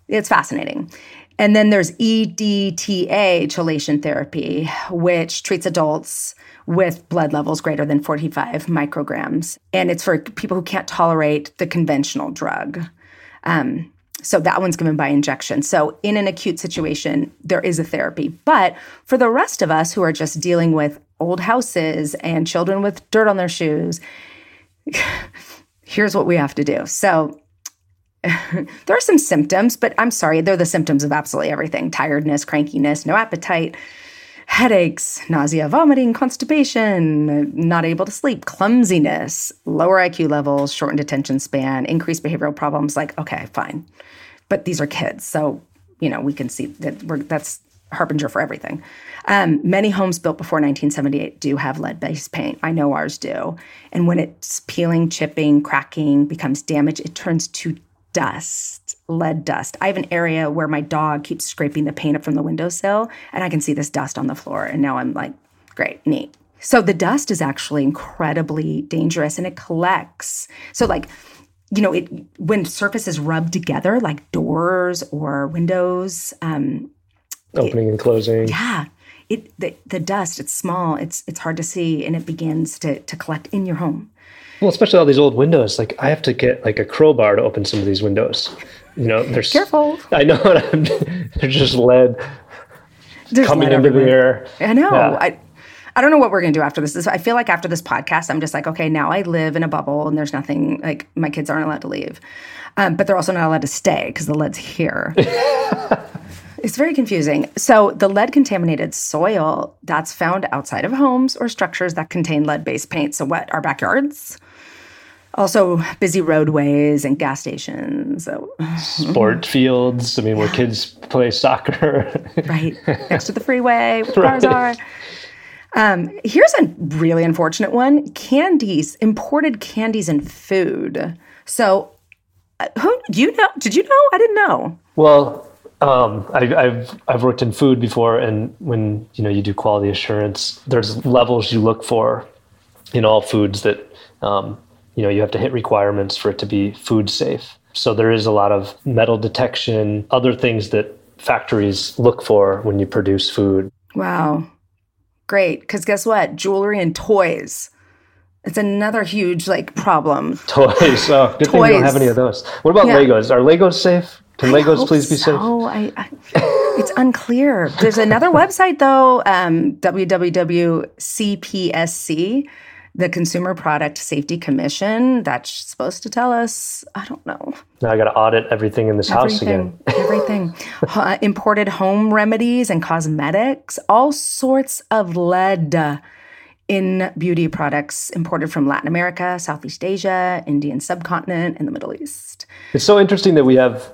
it's fascinating. And then there's EDTA chelation therapy, which treats adults with blood levels greater than 45 micrograms. And it's for people who can't tolerate the conventional drug. Um, so that one's given by injection. So in an acute situation, there is a therapy. But for the rest of us who are just dealing with old houses and children with dirt on their shoes, here's what we have to do. So there are some symptoms, but I'm sorry, they're the symptoms of absolutely everything tiredness, crankiness, no appetite, headaches, nausea, vomiting, constipation, not able to sleep, clumsiness, lower IQ levels, shortened attention span, increased behavioral problems. Like, okay, fine. But these are kids. So, you know, we can see that we're, that's harbinger for everything. Um, many homes built before 1978 do have lead based paint. I know ours do. And when it's peeling, chipping, cracking, becomes damaged, it turns to dust, lead dust. I have an area where my dog keeps scraping the paint up from the windowsill, and I can see this dust on the floor. And now I'm like, great, neat. So the dust is actually incredibly dangerous and it collects. So, like, you know, it when surfaces rub together, like doors or windows, um, opening it, and closing. Yeah, it the, the dust. It's small. It's it's hard to see, and it begins to to collect in your home. Well, especially all these old windows. Like I have to get like a crowbar to open some of these windows. You know, there's careful. I know what I'm they're just lead there's coming lead into the air. I know. Yeah. I I don't know what we're gonna do after this. I feel like after this podcast, I'm just like, okay, now I live in a bubble and there's nothing like my kids aren't allowed to leave, um, but they're also not allowed to stay because the lead's here. It's very confusing. So, the lead contaminated soil that's found outside of homes or structures that contain lead based paint. So, what? Our backyards? Also, busy roadways and gas stations. So, Sport fields. I mean, where kids play soccer. right. Next to the freeway where cars are. Um, here's a really unfortunate one candies, imported candies and food. So, uh, who do you know? Did you know? I didn't know. Well, um, I, have I've worked in food before, and when you know you do quality assurance, there's levels you look for in all foods that um, you know you have to hit requirements for it to be food safe. So there is a lot of metal detection, other things that factories look for when you produce food. Wow, great! Because guess what, jewelry and toys. It's another huge like problem. Toys. Oh, good toys. thing we don't have any of those. What about yeah. Legos? Are Legos safe? Can I Legos please be so. safe? Oh, I, I, it's unclear. There's another website though, um, www.cpsc The Consumer Product Safety Commission, that's supposed to tell us, I don't know. Now I got to audit everything in this house again. everything. Uh, imported home remedies and cosmetics, all sorts of lead in beauty products imported from Latin America, Southeast Asia, Indian subcontinent, and the Middle East. It's so interesting that we have,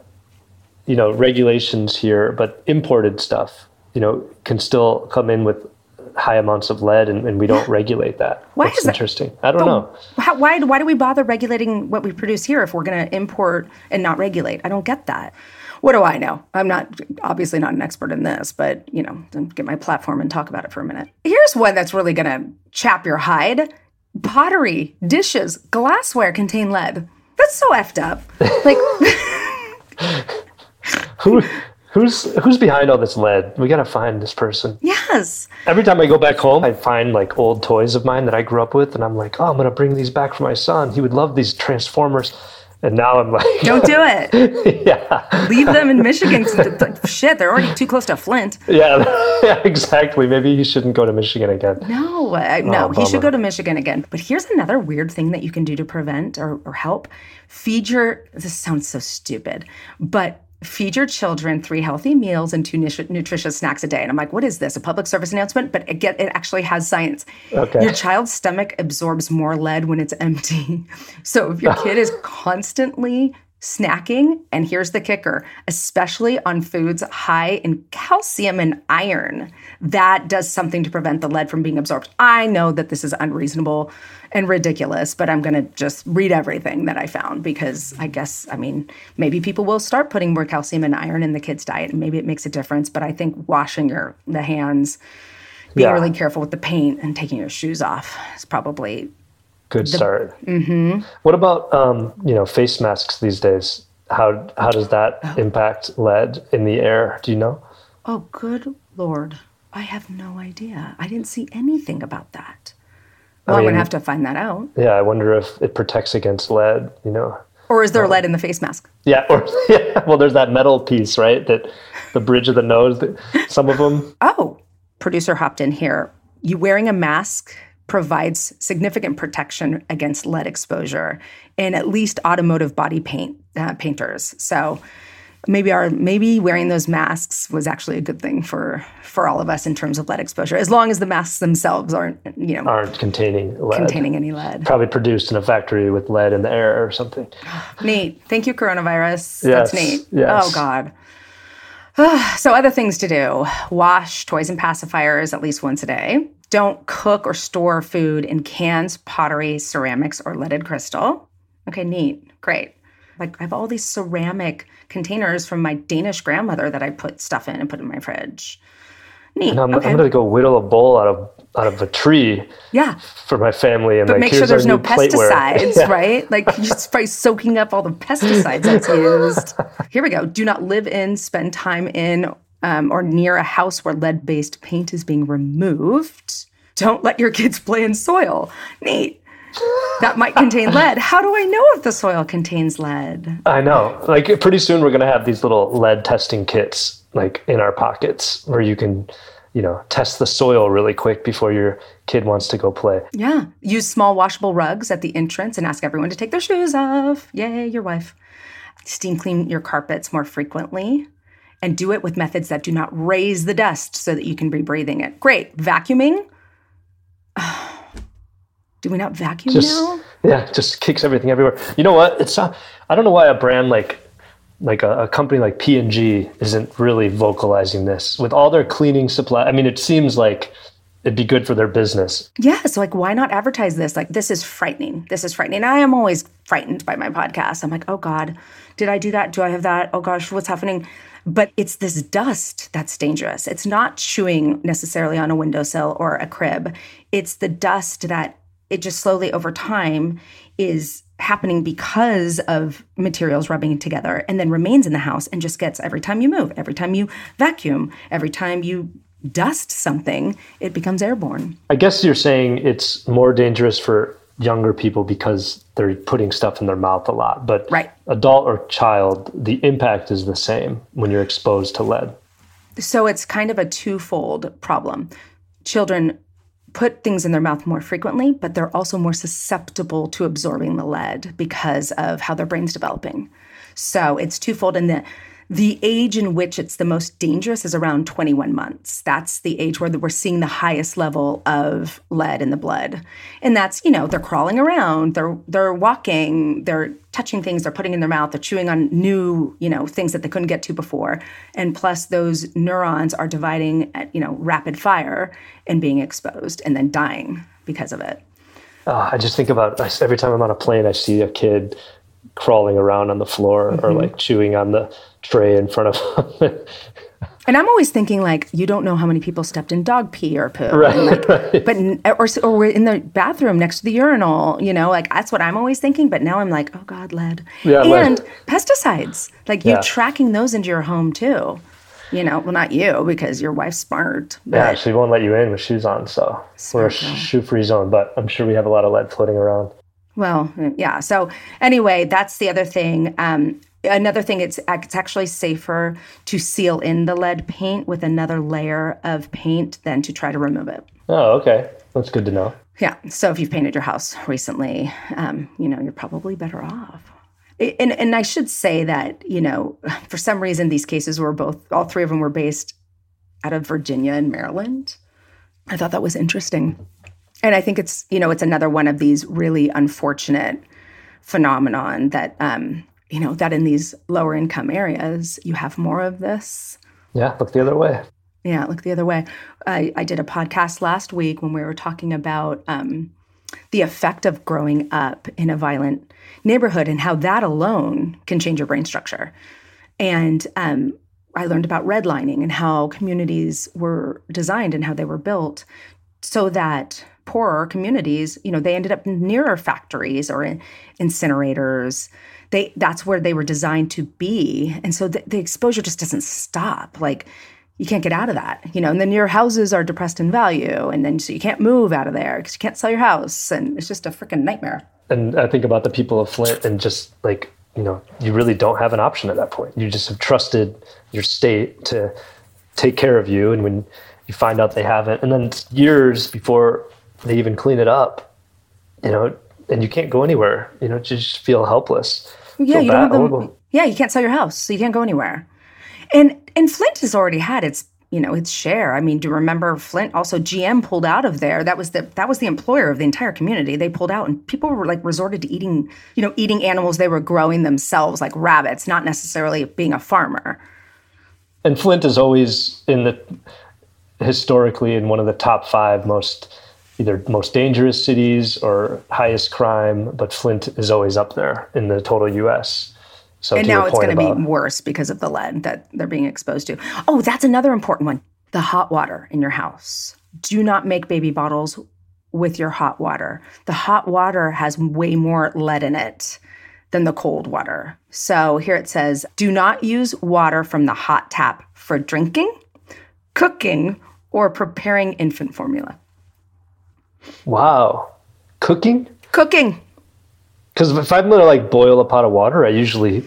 you know, regulations here, but imported stuff, you know, can still come in with high amounts of lead and, and we don't regulate that. Why That's is that? interesting. I don't know. How, why, why do we bother regulating what we produce here if we're going to import and not regulate? I don't get that what do I know? I'm not obviously not an expert in this, but you know, get my platform and talk about it for a minute. Here's one that's really going to chap your hide. Pottery, dishes, glassware contain lead. That's so effed up. Like Who Who's who's behind all this lead? We gotta find this person. Yes. Every time I go back home, I find like old toys of mine that I grew up with, and I'm like, oh, I'm gonna bring these back for my son. He would love these Transformers. And now I'm like, don't do it. yeah. Leave them in Michigan. Shit, they're already too close to Flint. Yeah, yeah, exactly. Maybe he shouldn't go to Michigan again. No, uh, no, oh, he should go to Michigan again. But here's another weird thing that you can do to prevent or, or help. Feed your, this sounds so stupid, but feed your children three healthy meals and two nutritious snacks a day. And I'm like, what is this? A public service announcement? But it, get, it actually has science. Okay. Your child's stomach absorbs more lead when it's empty. So if your kid is constantly snacking, and here's the kicker, especially on foods high in calcium and iron, that does something to prevent the lead from being absorbed. I know that this is unreasonable and ridiculous, but I'm going to just read everything that I found because I guess, I mean, maybe people will start putting more calcium and iron in the kids' diet and maybe it makes a difference, but I think washing your the hands being yeah. really careful with the paint and taking your shoes off is probably Good the, start. Mm-hmm. What about um, you know face masks these days? How how does that oh. impact lead in the air? Do you know? Oh, good lord! I have no idea. I didn't see anything about that. Well, I am gonna have to find that out. Yeah, I wonder if it protects against lead. You know. Or is there um, lead in the face mask? Yeah, or yeah. Well, there's that metal piece, right? That the bridge of the nose. That some of them. Oh, producer hopped in here. You wearing a mask provides significant protection against lead exposure in at least automotive body paint uh, painters. So maybe our maybe wearing those masks was actually a good thing for for all of us in terms of lead exposure, as long as the masks themselves aren't you know aren't containing lead. containing any lead. Probably produced in a factory with lead in the air or something. neat. Thank you, coronavirus. Yes, That's neat. Yes. Oh God. so other things to do: wash toys and pacifiers at least once a day. Don't cook or store food in cans, pottery, ceramics, or leaded crystal. Okay, neat. Great. Like I have all these ceramic containers from my Danish grandmother that I put stuff in and put in my fridge. Neat. And I'm, okay. I'm going to go whittle a bowl out of out of a tree. Yeah. For my family and but like, make sure there's no pesticides, yeah. right? Like you're just probably soaking up all the pesticides that's used. Here we go. Do not live in, spend time in, um, or near a house where lead based paint is being removed. Don't let your kids play in soil. Neat. That might contain lead. How do I know if the soil contains lead? I know. Like pretty soon we're going to have these little lead testing kits like in our pockets where you can, you know, test the soil really quick before your kid wants to go play. Yeah. Use small washable rugs at the entrance and ask everyone to take their shoes off. Yay, your wife. Steam clean your carpets more frequently and do it with methods that do not raise the dust so that you can be breathing it. Great. Vacuuming. Do we not vacuum just, now? Yeah, just kicks everything everywhere. You know what? It's not, I don't know why a brand like like a, a company like P&G isn't really vocalizing this with all their cleaning supply. I mean, it seems like it'd be good for their business. Yeah. So, like, why not advertise this? Like, this is frightening. This is frightening. I am always frightened by my podcast. I'm like, oh God, did I do that? Do I have that? Oh gosh, what's happening? But it's this dust that's dangerous. It's not chewing necessarily on a windowsill or a crib. It's the dust that it just slowly over time is happening because of materials rubbing together and then remains in the house and just gets every time you move, every time you vacuum, every time you dust something, it becomes airborne. I guess you're saying it's more dangerous for younger people because they're putting stuff in their mouth a lot. But right. adult or child, the impact is the same when you're exposed to lead. So it's kind of a twofold problem. Children put things in their mouth more frequently, but they're also more susceptible to absorbing the lead because of how their brain's developing. So it's twofold in that the age in which it's the most dangerous is around 21 months. That's the age where we're seeing the highest level of lead in the blood. And that's, you know, they're crawling around, they're they're walking, they're touching things, they're putting in their mouth, they're chewing on new, you know, things that they couldn't get to before. And plus those neurons are dividing at, you know, rapid fire and being exposed and then dying because of it. Uh, I just think about every time I'm on a plane, I see a kid crawling around on the floor mm-hmm. or like chewing on the tray in front of them. and I'm always thinking like, you don't know how many people stepped in dog pee or poo, right? Like, right. But or or we're in the bathroom next to the urinal, you know, like that's what I'm always thinking. But now I'm like, oh God, lead yeah, and lead. pesticides, like you yeah. tracking those into your home too. You know, well, not you because your wife's smart. yeah, she won't let you in with shoes on, so we're a shoe-free zone. But I'm sure we have a lot of lead floating around. Well, yeah. So anyway, that's the other thing. Um, another thing, it's it's actually safer to seal in the lead paint with another layer of paint than to try to remove it. Oh, okay. That's good to know. Yeah. So if you've painted your house recently, um, you know you're probably better off. And and I should say that you know for some reason these cases were both all three of them were based out of Virginia and Maryland. I thought that was interesting and I think it's you know it's another one of these really unfortunate phenomenon that um, you know that in these lower income areas you have more of this. Yeah, look the other way. Yeah, look the other way. I, I did a podcast last week when we were talking about um, the effect of growing up in a violent neighborhood and how that alone can change your brain structure. And um, I learned about redlining and how communities were designed and how they were built so that poorer communities, you know, they ended up nearer factories or in incinerators. They that's where they were designed to be, and so the, the exposure just doesn't stop. Like you can't get out of that, you know. And then your houses are depressed in value, and then so you can't move out of there because you can't sell your house, and it's just a freaking nightmare. And I think about the people of Flint, and just like you know, you really don't have an option at that point. You just have trusted your state to take care of you, and when you find out they haven't, and then years before they even clean it up, you know, and you can't go anywhere. You know, you just feel helpless. Yeah, feel you bad, don't have the, Yeah, you can't sell your house, so you can't go anywhere. And and Flint has already had its you know its share. I mean, do you remember Flint? Also, GM pulled out of there. That was the that was the employer of the entire community. They pulled out, and people were like resorted to eating you know eating animals they were growing themselves, like rabbits, not necessarily being a farmer. And Flint is always in the historically in one of the top five most either most dangerous cities or highest crime, but Flint is always up there in the total U.S. So and now it's going to be worse because of the lead that they're being exposed to. Oh, that's another important one: the hot water in your house. Do not make baby bottles with your hot water. The hot water has way more lead in it than the cold water. So here it says, do not use water from the hot tap for drinking, cooking, or preparing infant formula. Wow. Cooking? Cooking. Because if I'm gonna like boil a pot of water, I usually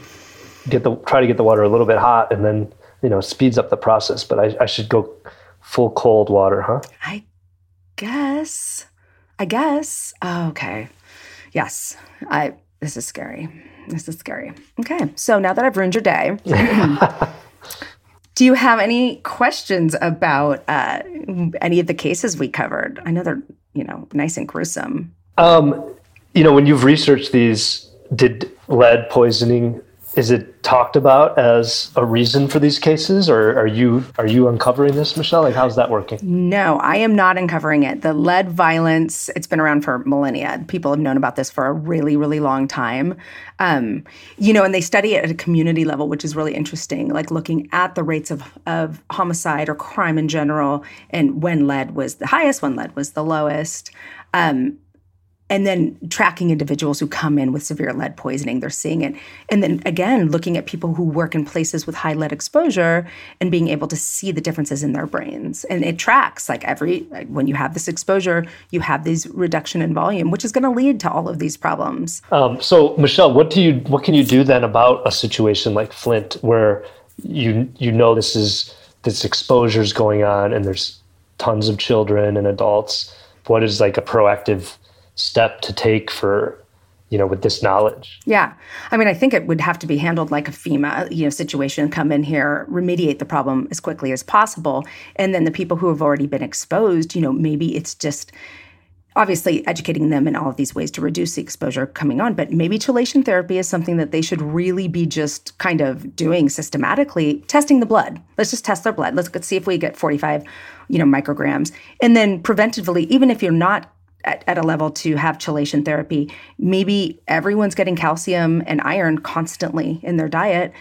get the try to get the water a little bit hot and then you know speeds up the process. But I, I should go full cold water, huh? I guess. I guess. Oh, okay. Yes. I. This is scary. This is scary. Okay. So now that I've ruined your day. Do you have any questions about uh, any of the cases we covered? I know they're you know nice and gruesome. Um, you know, when you've researched these, did lead poisoning is it talked about as a reason for these cases or are you are you uncovering this michelle? Like how's that working? No i am not uncovering it. The lead violence it's been around for millennia. People have known about this for a really really long time. Um, you know and they study it at a community level which is really interesting like looking at the rates of, of homicide or crime in general and when lead was the highest when lead was the lowest. Um, and then tracking individuals who come in with severe lead poisoning they're seeing it. And then again looking at people who work in places with high lead exposure and being able to see the differences in their brains. And it tracks like every when you have this exposure you have these reduction in volume which is going to lead to all of these problems. Um, so michelle what do you what can you do then about a situation like flint where you you know this is this exposure is going on and there's tons of children and adults? What is like a proactive step to take for you know with this knowledge. Yeah. I mean i think it would have to be handled like a fema you know situation come in here remediate the problem as quickly as possible. And then the people who have already been exposed you know maybe it's just obviously educating them in all of these ways to reduce the exposure coming on but maybe chelation therapy is something that they should really be just kind of doing systematically testing the blood. Let's just test their blood. Let's, see if we get 45 you know micrograms. And then preventively even if you're not at, at, a level to have chelation therapy maybe everyone's getting calcium and iron constantly in their diet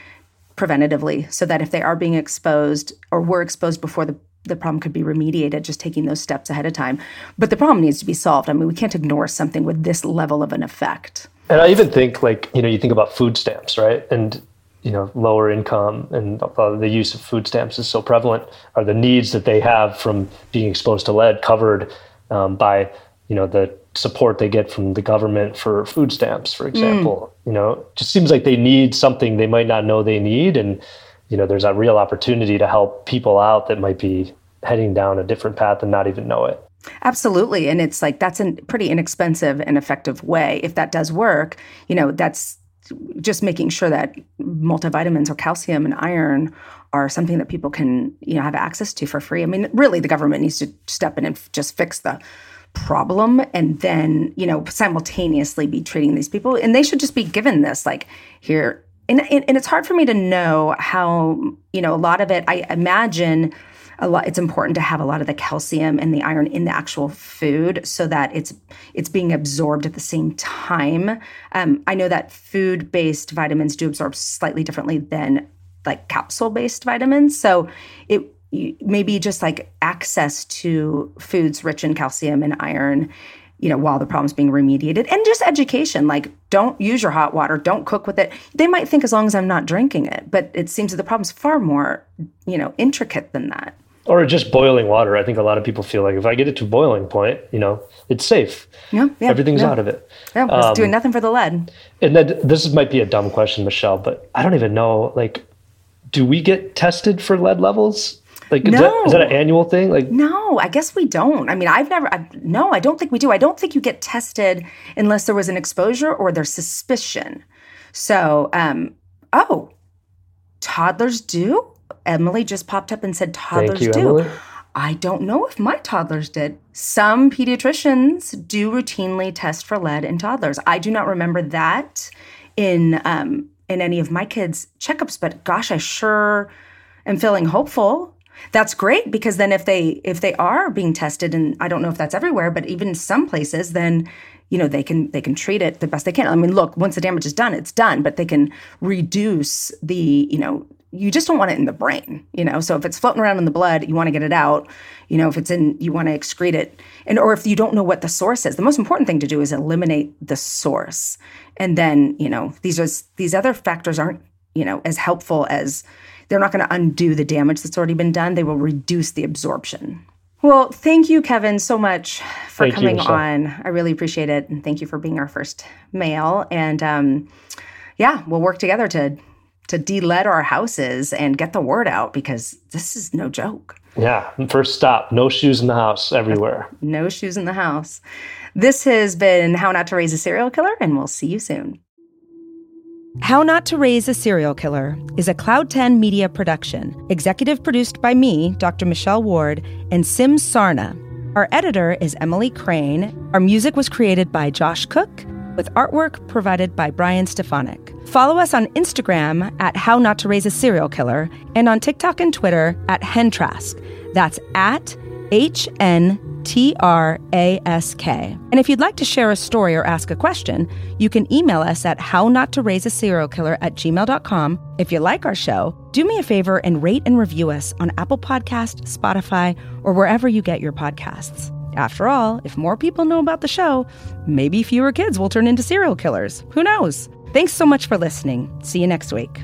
preventatively so that if they are being exposed or were exposed before the the problem could be remediated just taking those steps ahead of time. But the problem needs to be solved. I mean, we can't ignore something with this level of an effect. And I even think like, you know, you think about food stamps, right? And you know, lower income and the use of food stamps is so prevalent. Are the needs that they have from being exposed to lead covered um, by, you know, the support they get from the government for food stamps, for example? Mm. You know, just seems like they need something they might not know they need, and you know, there's a real opportunity to help people out that might be heading down a different path and not even know it. Absolutely. And it's like that's a pretty inexpensive and effective way. If that does work, you know, that's just making sure that multivitamins or calcium and iron are something that people can, you know, have access to for free. I mean, really the government needs to step in and just fix the problem and then, you know, simultaneously be treating these people. And they should just be given this like here. And, and it's hard for me to know how you know a lot of it i imagine a lot it's important to have a lot of the calcium and the iron in the actual food so that it's it's being absorbed at the same time. Um, i know that food based vitamins do absorb slightly differently than like capsule based vitamins. So it maybe just like access to foods rich in calcium and iron you know, while the problem's being remediated. And just education, like don't use your hot water, don't cook with it. They might think as long as I'm not drinking it, but it seems that the problem's far more, you know, intricate than that. Or just boiling water. I think a lot of people feel like if I get it to boiling point, you know, it's safe. Yeah, yeah Everything's yeah. out of it. Yeah, it's um, doing nothing for the lead. And then this might be a dumb question, Michelle, but I don't even know. Like, do we get tested for lead levels? Like, no. is, that, is that an annual thing? Like, no, I guess we don't. I mean, I've never, I, no, I don't think we do. I don't think you get tested unless there was an exposure or there's suspicion. So, um, oh, toddlers do? Emily just popped up and said toddlers you, do. Emily. I don't know if my toddlers did. Some pediatricians do routinely test for lead in toddlers. I do not remember that in um, in any of my kids' checkups, but gosh, I sure am feeling hopeful that's great because then if they if they are being tested and I don't know if that's everywhere but even some places then you know they can they can treat it the best they can. I mean look once the damage is done it's done but they can reduce the you know you just don't want it in the brain you know so if it's floating around in the blood you want to get it out you know if it's in you want to excrete it and or if you don't know what the source is the most important thing to do is eliminate the source and then you know these are these other factors aren't you know as helpful as they're not going to undo the damage that's already been done. They will reduce the absorption. Well, thank you, Kevin, so much for thank coming you, on. I really appreciate it. And thank you for being our first male. And um, yeah, we'll work together to to de-lead our houses and get the word out because this is no joke. Yeah. First stop, no shoes in the house everywhere. No shoes in the house. This has been How Not to Raise a Serial Killer, and we'll see you soon. How Not to Raise a Serial Killer is a Cloud 10 media production, executive produced by me, Dr. Michelle Ward, and Sim Sarna. Our editor is Emily Crane. Our music was created by Josh Cook, with artwork provided by Brian Stefanik. Follow us on Instagram at How Not to Raise a Serial Killer and on TikTok and Twitter at Hentrask. That's at H N T R A S K. And if you'd like to share a story or ask a question, you can email us at how not to raise a serial killer at gmail.com. If you like our show, do me a favor and rate and review us on Apple Podcast, Spotify, or wherever you get your podcasts. After all, if more people know about the show, maybe fewer kids will turn into serial killers. Who knows? Thanks so much for listening. See you next week.